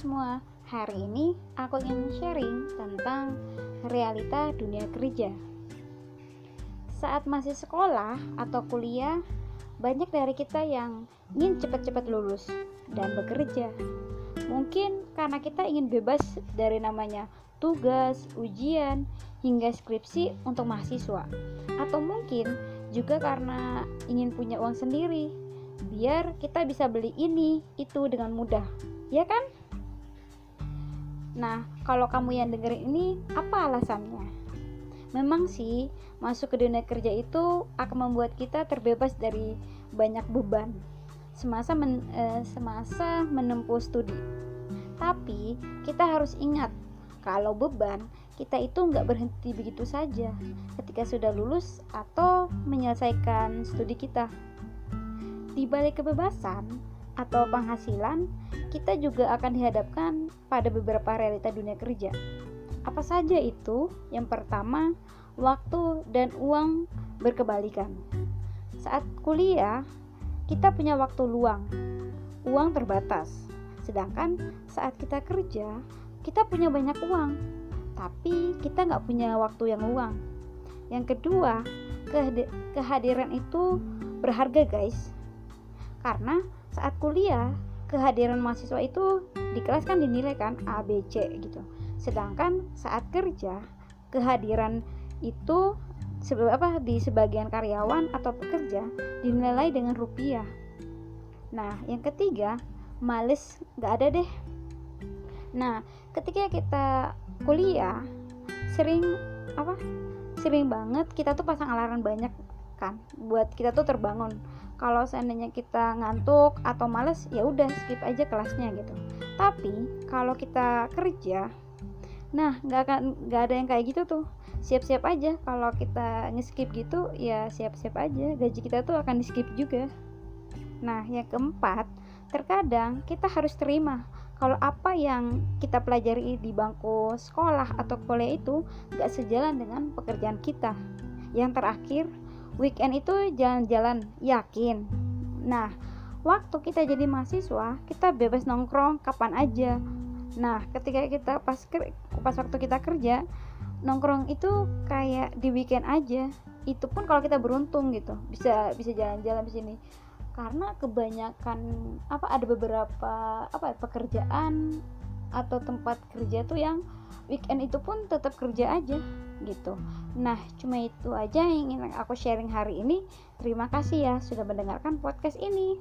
semua, hari ini aku ingin sharing tentang realita dunia kerja. Saat masih sekolah atau kuliah, banyak dari kita yang ingin cepat-cepat lulus dan bekerja. Mungkin karena kita ingin bebas dari namanya tugas, ujian, hingga skripsi untuk mahasiswa. Atau mungkin juga karena ingin punya uang sendiri, biar kita bisa beli ini, itu dengan mudah ya kan? Nah, kalau kamu yang dengerin ini, apa alasannya? Memang sih, masuk ke dunia kerja itu akan membuat kita terbebas dari banyak beban semasa men, eh, semasa menempuh studi. Tapi kita harus ingat kalau beban kita itu nggak berhenti begitu saja ketika sudah lulus atau menyelesaikan studi kita. Di balik kebebasan atau penghasilan, kita juga akan dihadapkan pada beberapa realita dunia kerja. Apa saja itu? Yang pertama, waktu dan uang berkebalikan. Saat kuliah, kita punya waktu luang, uang terbatas. Sedangkan saat kita kerja, kita punya banyak uang, tapi kita nggak punya waktu yang luang. Yang kedua, kehadiran itu berharga guys. Karena saat kuliah, kehadiran mahasiswa itu di kelas kan dinilai kan A, B, C gitu. Sedangkan saat kerja, kehadiran itu sebab apa di sebagian karyawan atau pekerja dinilai dengan rupiah. Nah, yang ketiga, males nggak ada deh. Nah, ketika kita kuliah, sering apa? Sering banget kita tuh pasang alarm banyak kan buat kita tuh terbangun kalau seandainya kita ngantuk atau males ya udah skip aja kelasnya gitu. Tapi kalau kita kerja nah nggak akan nggak ada yang kayak gitu tuh. Siap-siap aja. Kalau kita nge-skip gitu ya siap-siap aja. Gaji kita tuh akan di skip juga. Nah yang keempat terkadang kita harus terima kalau apa yang kita pelajari di bangku sekolah atau kuliah itu gak sejalan dengan pekerjaan kita. Yang terakhir weekend itu jalan-jalan yakin? Nah waktu kita jadi mahasiswa kita bebas nongkrong kapan aja. Nah ketika kita pas pas waktu kita kerja nongkrong itu kayak di weekend aja. Itu pun kalau kita beruntung gitu bisa bisa jalan-jalan di sini. Karena kebanyakan apa ada beberapa apa ya, pekerjaan atau tempat kerja tuh yang weekend itu pun tetap kerja aja gitu. Nah, cuma itu aja yang ingin aku sharing hari ini. Terima kasih ya sudah mendengarkan podcast ini.